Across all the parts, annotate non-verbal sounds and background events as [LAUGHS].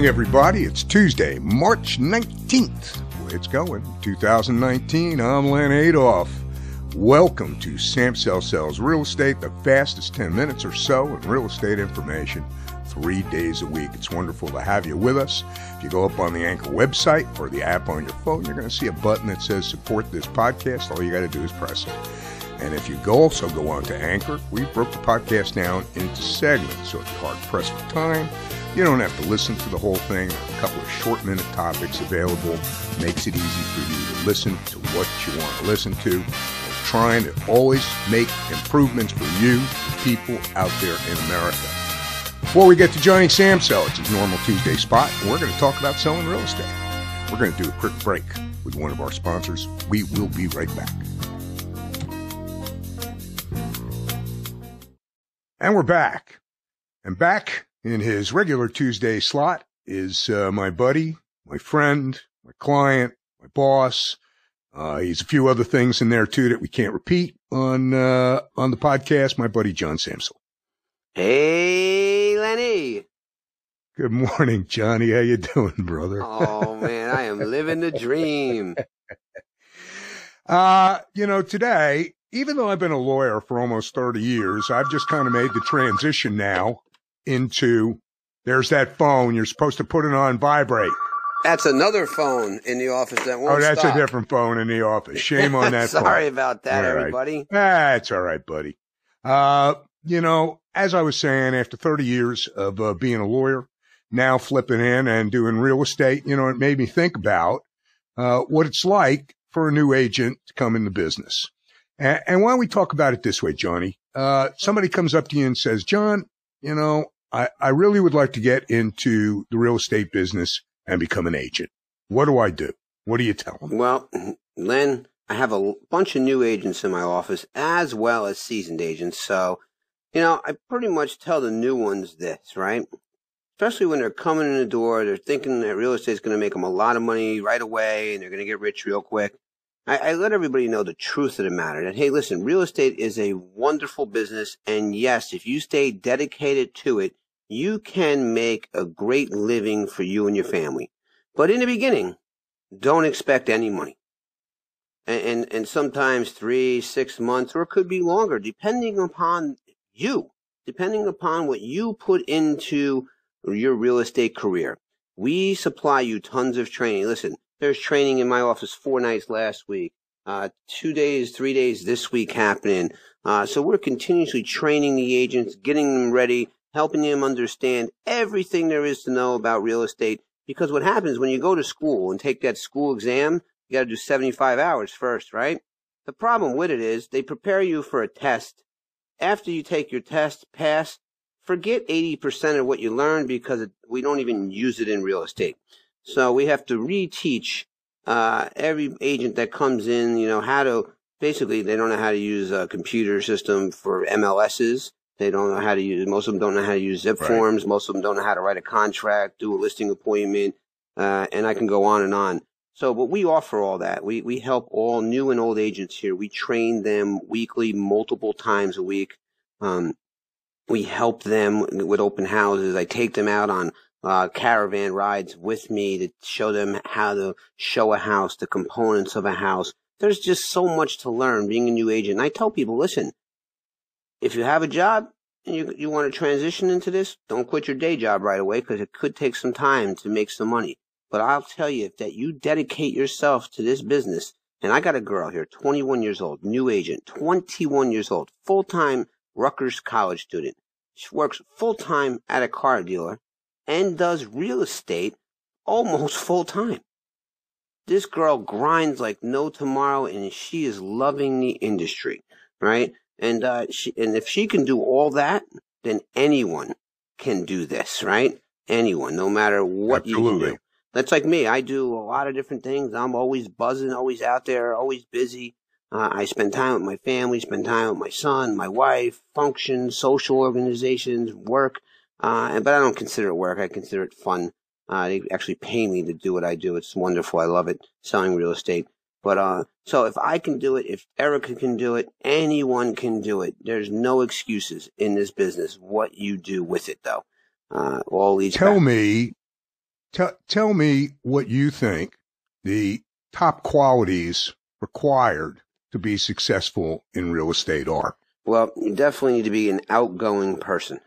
Morning, everybody. It's Tuesday, March 19th. Way it's going, 2019. I'm Len Adolf. Welcome to Samsel Sells Real Estate, the fastest 10 minutes or so in real estate information, three days a week. It's wonderful to have you with us. If you go up on the Anchor website or the app on your phone, you're going to see a button that says support this podcast. All you got to do is press it. And if you go also go on to Anchor, we broke the podcast down into segments. So if you're hard pressed for time, you don't have to listen to the whole thing. A couple of short minute topics available makes it easy for you to listen to what you want to listen to. We're trying to always make improvements for you, the people out there in America. Before we get to Johnny Samsell, it's his normal Tuesday spot, we're going to talk about selling real estate. We're going to do a quick break with one of our sponsors. We will be right back. And we're back. And back in his regular Tuesday slot is uh, my buddy, my friend, my client, my boss. Uh, he's a few other things in there too that we can't repeat on uh, on the podcast. My buddy John Samsel. Hey, Lenny. Good morning, Johnny. How you doing, brother? Oh man, I am living the dream. [LAUGHS] Uh, you know, today, even though I've been a lawyer for almost 30 years, I've just kind of made the transition now into there's that phone. You're supposed to put it on vibrate. That's another phone in the office that won't Oh, that's stop. a different phone in the office. Shame on that [LAUGHS] phone. Sorry about that, All right. everybody. That's all right, buddy. Uh, you know, as I was saying, after 30 years of uh, being a lawyer, now flipping in and doing real estate, you know, it made me think about uh, what it's like for a new agent to come into business. And, and why don't we talk about it this way, Johnny? Uh, somebody comes up to you and says, John, you know, I, I really would like to get into the real estate business and become an agent. What do I do? What do you tell them? Well, Len, I have a bunch of new agents in my office as well as seasoned agents. So, you know, I pretty much tell the new ones this, right? Especially when they're coming in the door, they're thinking that real estate is going to make them a lot of money right away and they're going to get rich real quick. I, I let everybody know the truth of the matter that, hey, listen, real estate is a wonderful business. And yes, if you stay dedicated to it, you can make a great living for you and your family. But in the beginning, don't expect any money. And, and, and sometimes three, six months, or it could be longer, depending upon you, depending upon what you put into your real estate career. We supply you tons of training. Listen, there's training in my office four nights last week, uh, two days, three days this week happening. Uh, so we're continuously training the agents, getting them ready, helping them understand everything there is to know about real estate. Because what happens when you go to school and take that school exam, you got to do 75 hours first, right? The problem with it is they prepare you for a test. After you take your test, pass, forget 80% of what you learned because we don't even use it in real estate. So we have to reteach uh, every agent that comes in, you know, how to basically they don't know how to use a computer system for MLSs. They don't know how to use. Most of them don't know how to use zip Right. forms. Most of them don't know how to write a contract, do a listing appointment, uh, and I can go on and on. So, but we offer all that. We we help all new and old agents here. We train them weekly, multiple times a week. Um, we help them with open houses. I take them out on uh, caravan rides with me to show them how to show a house, the components of a house. There's just so much to learn being a new agent. And I tell people, listen, if you have a job and you, you want to transition into this, don't quit your day job right away because it could take some time to make some money. But I'll tell you, that you dedicate yourself to this business, and I got a girl here, 21 years old, new agent, 21 years old, full-time Rutgers college student. She works full-time at a car dealer and does real estate almost [LAUGHS] full-time. This girl grinds like no tomorrow and she is loving the industry, right? And, uh, she, and if she can do all that, then anyone can do this, right? Anyone, no matter what you Absolutely. do. That's like me. I do a lot of different things. I'm always buzzing, always out there, always busy. Uh, I spend time with my family, spend time with my son, my wife, functions, social organizations, work. Uh, and- but I don't consider it work. I consider it fun. Uh, they actually pay me to do what I do. It's wonderful. I love it, selling real estate. But, uh, so if I can do it, if Erica can do it, anyone can do it. There's no excuses in this business. What you do with it though. Uh, all these Tell me, T- tell me what you think the top qualities required to be successful in real estate are. Well, you definitely need to be an outgoing person.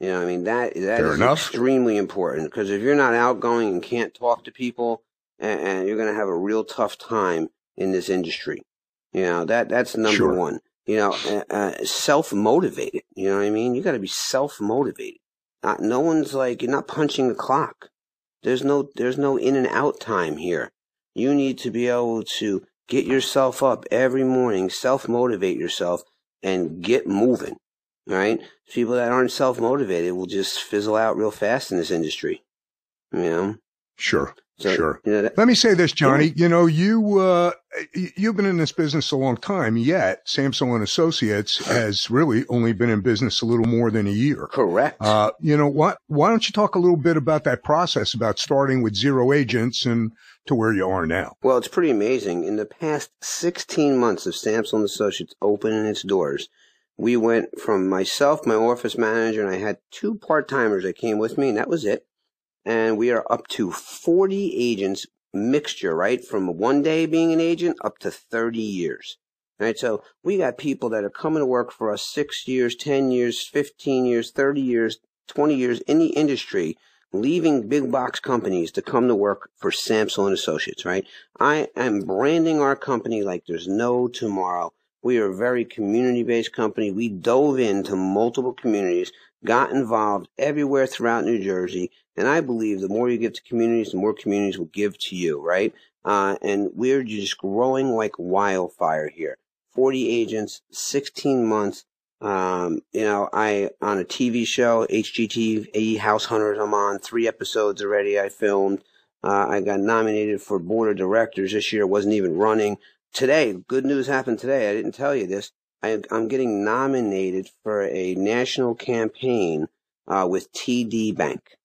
You know, I mean that that Fair is enough. extremely important because if you're not outgoing and can't talk to people, and, and you're going to have a real tough time in this industry. You know that that's number Sure. one. You know, uh, uh, self motivated. You know what I mean? You got to be self motivated. Uh, no one's like you're not punching the clock. There's no there's no in and out time here. You need to be able to get yourself up every morning, self motivate yourself, and get moving. Right? People that aren't self motivated will just fizzle out real fast in this industry. You know? Sure. So, Sure. You know, that, Let me say this, Johnny. You know, you uh, you've been in this business a long time. Yet, Samsel and Associates has really only been in business a little more than a year. correct. Uh, you know what? Why don't you talk a little bit about that process, about starting with zero agents and to where you are now? Well, it's pretty amazing. In the past 16 months of Samsel and Associates opening its doors, we went from myself, my office manager, and I had two part timers that came with me, and that was it. And we are up to 40 agents mixture, right? From one day being an agent up to 30 years. Right. So we got people that are coming to work for us six years, 10 years, 15 years, 30 years, 20 years in the industry, leaving big box companies to come to work for Samsel Associates, right? I am branding our company like there's no tomorrow. We are a very community based company. We dove into multiple communities, got involved everywhere throughout New Jersey. And I believe the more you give to communities, the more communities will give to you, right? Uh, and we're just growing like wildfire here. 40 agents, 16 months. Um, you know, I, on a TV show, HGTV House Hunters, I'm on three episodes already. I filmed. Uh, I got nominated for board of directors this year. wasn't even running. Today, good news happened today. I didn't tell you this. I, I'm getting nominated for a national campaign uh, with TD Bank.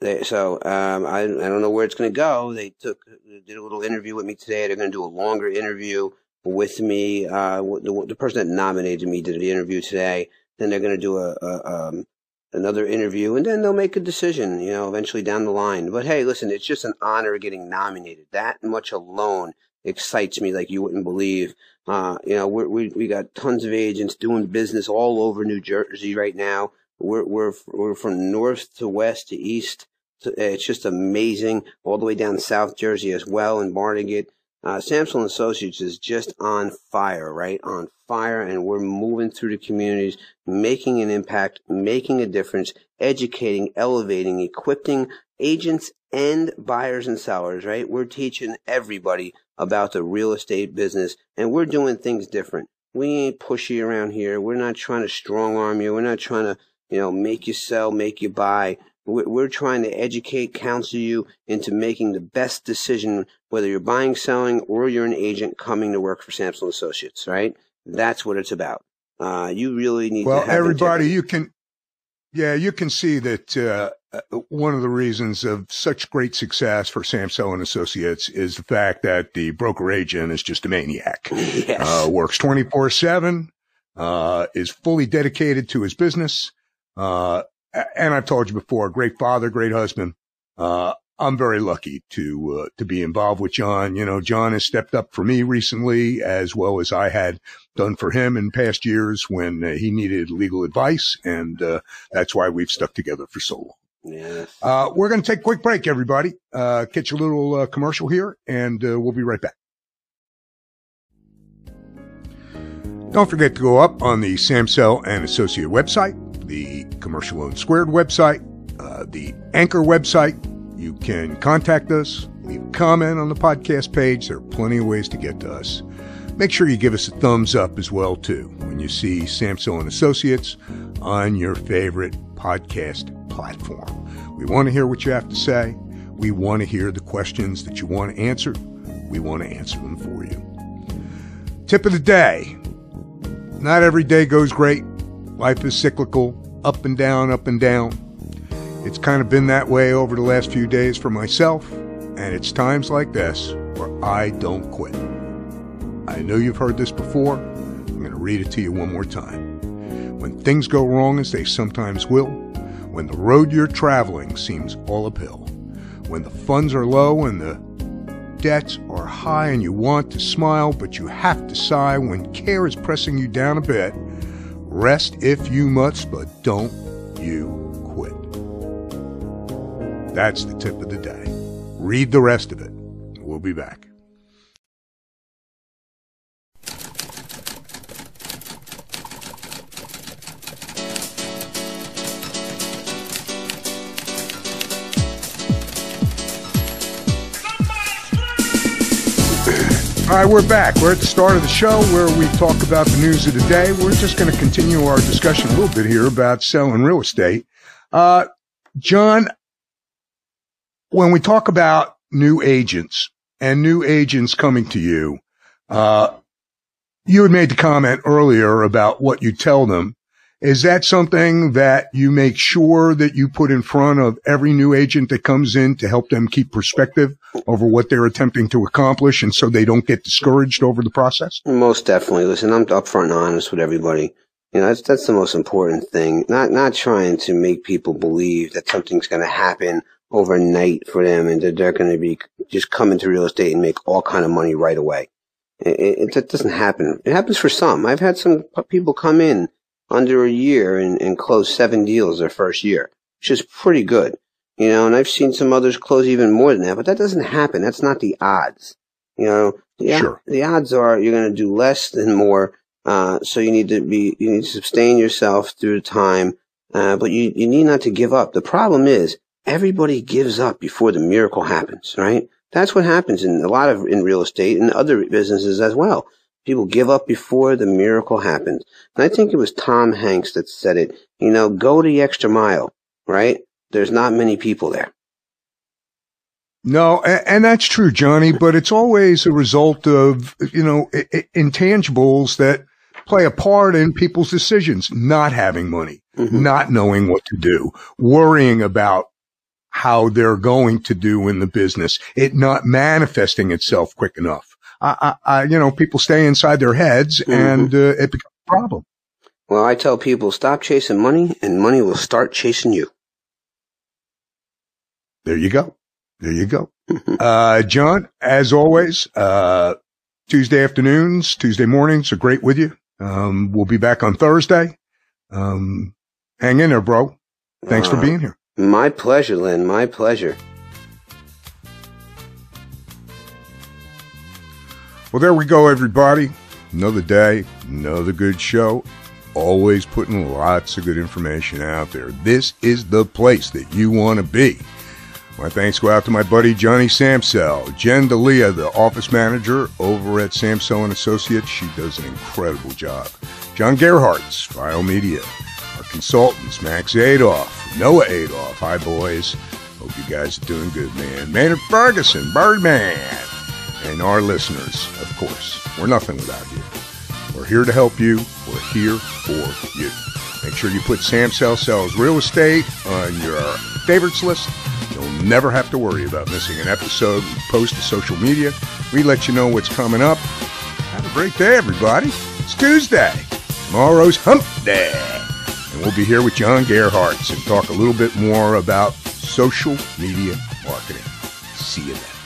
They, so um, I, I don't know where it's going to go. They took did a little interview with me today. They're going to do a longer interview with me. Uh, the, the person that nominated me did the interview today. Then they're going to do a, a um, another interview, and then they'll make a decision. You know, eventually down the line. But hey, listen, it's just an honor getting nominated. That much alone excites me like you wouldn't believe. Uh, you know, we we got tons of agents doing business all over New Jersey right now. We're we're we're from north to west to east. It's just amazing, all the way down South Jersey as well in Barnegat. Uh, Samsel Associates is just on fire, right? On fire, and we're moving through the communities, making an impact, making a difference, educating, elevating, equipping agents and buyers and sellers, right? We're teaching everybody about the real estate business, and we're doing things different. We ain't pushy around here. We're not trying to strong arm you. We're not trying to, you know, make you sell, make you buy. We're, trying to educate, counsel you into making the best decision, whether you're buying, selling, or you're an agent coming to work for Samsel Associates, right? That's what it's about. Uh, you really need Well, to have everybody, you can, yeah, you can see that uh, uh, one of the reasons of such great success for Samsel and Associates is the fact that the broker agent is just a maniac. [LAUGHS] yes. uh, works 24 7, uh, is fully dedicated to his business. Uh, and I've told you before, great father, great husband. Uh, I'm very lucky to, uh, to be involved with John. You know, John has stepped up for me recently as well as I had done for him in past years when uh, he needed legal advice. And, uh, that's why we've stuck together for so long. yes. Uh, we're going to take a quick break, everybody. Uh, catch a little uh, commercial here, and uh, we'll be right back. Don't forget to go up on the Samsell and Associate website, the Commercial Loan Squared website, uh, the Anchor website. You can contact us, leave a comment on the podcast page. There are plenty of ways to get to us. Make sure you give us a thumbs up as well too when you see Samsel and Associates on your favorite podcast platform. We want to hear what you have to say. We want to hear the questions that you want to answer. We want to answer them for you. Tip of the day. Not every day goes great. Life is cyclical, up and down, up and down. It's kind of been that way over the last few days for myself, and it's times like this where I don't quit. I know you've heard this before. I'm going to read it to you one more time. When things go wrong, as they sometimes will, when the road you're traveling seems all uphill, when the funds are low and the debts are high and you want to smile, but you have to sigh when care is pressing you down a bit. Rest if you must, but don't you quit. That's the tip of the day. Read the rest of it. We'll be back. All right, we're back. We're at the start of the show where we talk about the news of the day. We're just going to continue our discussion a little bit here about selling real estate. Uh, John, when we talk about new agents and new agents coming to you, uh, you had made the comment earlier about what you tell them. Is that something that you make sure that you put in front of every new agent that comes in to help them keep perspective over what they're attempting to accomplish and so they don't get discouraged over the process? Most definitely. Listen, I'm upfront and honest with everybody. You know, that's that's the most important thing. Not not trying to make people believe that something's going to happen overnight for them and that they're going to be just come into real estate and make all kind of money right away. It, it, it doesn't happen. It happens for some. I've had some people come in under a year and, and close seven deals their first year, which is pretty good. You know, and I've seen some others close even more than that, but that doesn't happen. That's not the odds. You know, the, Sure. the odds are you're going to do less than more. Uh, so you need to be, you need to sustain yourself through the time. Uh, but you, you need not to give up. The problem is everybody gives up before the miracle happens, right? That's what happens in a lot of, in real estate and other businesses as well. People give up before the miracle happens. And I think it was Tom Hanks that said it, you know, go the extra mile, right? There's not many people there. No, and, that's true, Johnny, but it's always a result of, you know, intangibles that play a part in people's decisions, not having money, Mhm. not knowing what to do, worrying about how they're going to do in the business, it not manifesting itself quick enough. I, I, I you know, people stay inside their heads Mhm. and uh, it becomes a problem. Well, I tell people stop chasing money and money will start chasing you. There you go. There you go. Uh, John, as always, uh, Tuesday afternoons, Tuesday mornings are great with you. Um, we'll be back on Thursday. Um, hang in there, bro. Thanks for Uh, being here. My pleasure, Lynn. My pleasure. Well, there we go, everybody. Another day, another good show. Always putting lots of good information out there. This is the place that you want to be. My thanks go out to my buddy Johnny Samsell, Jen Dalia, the office manager over at Samsell and Associates. She does an incredible job. John Gerhart's File Media, our consultants Max Adolf, Noah Adolf. Hi, boys. Hope you guys are doing good, man. Maynard Ferguson, Birdman and our listeners, of course. We're nothing without you. We're here to help you. We're here for you. Make sure you put Samsel Sells Real Estate on your favorites list. You'll never have to worry about missing an episode. We post to social media. We let you know what's coming up. Have a great day, everybody. It's Tuesday. Tomorrow's Hump Day. And we'll be here with John Gerhardt and talk a little bit more about social media marketing. See you then.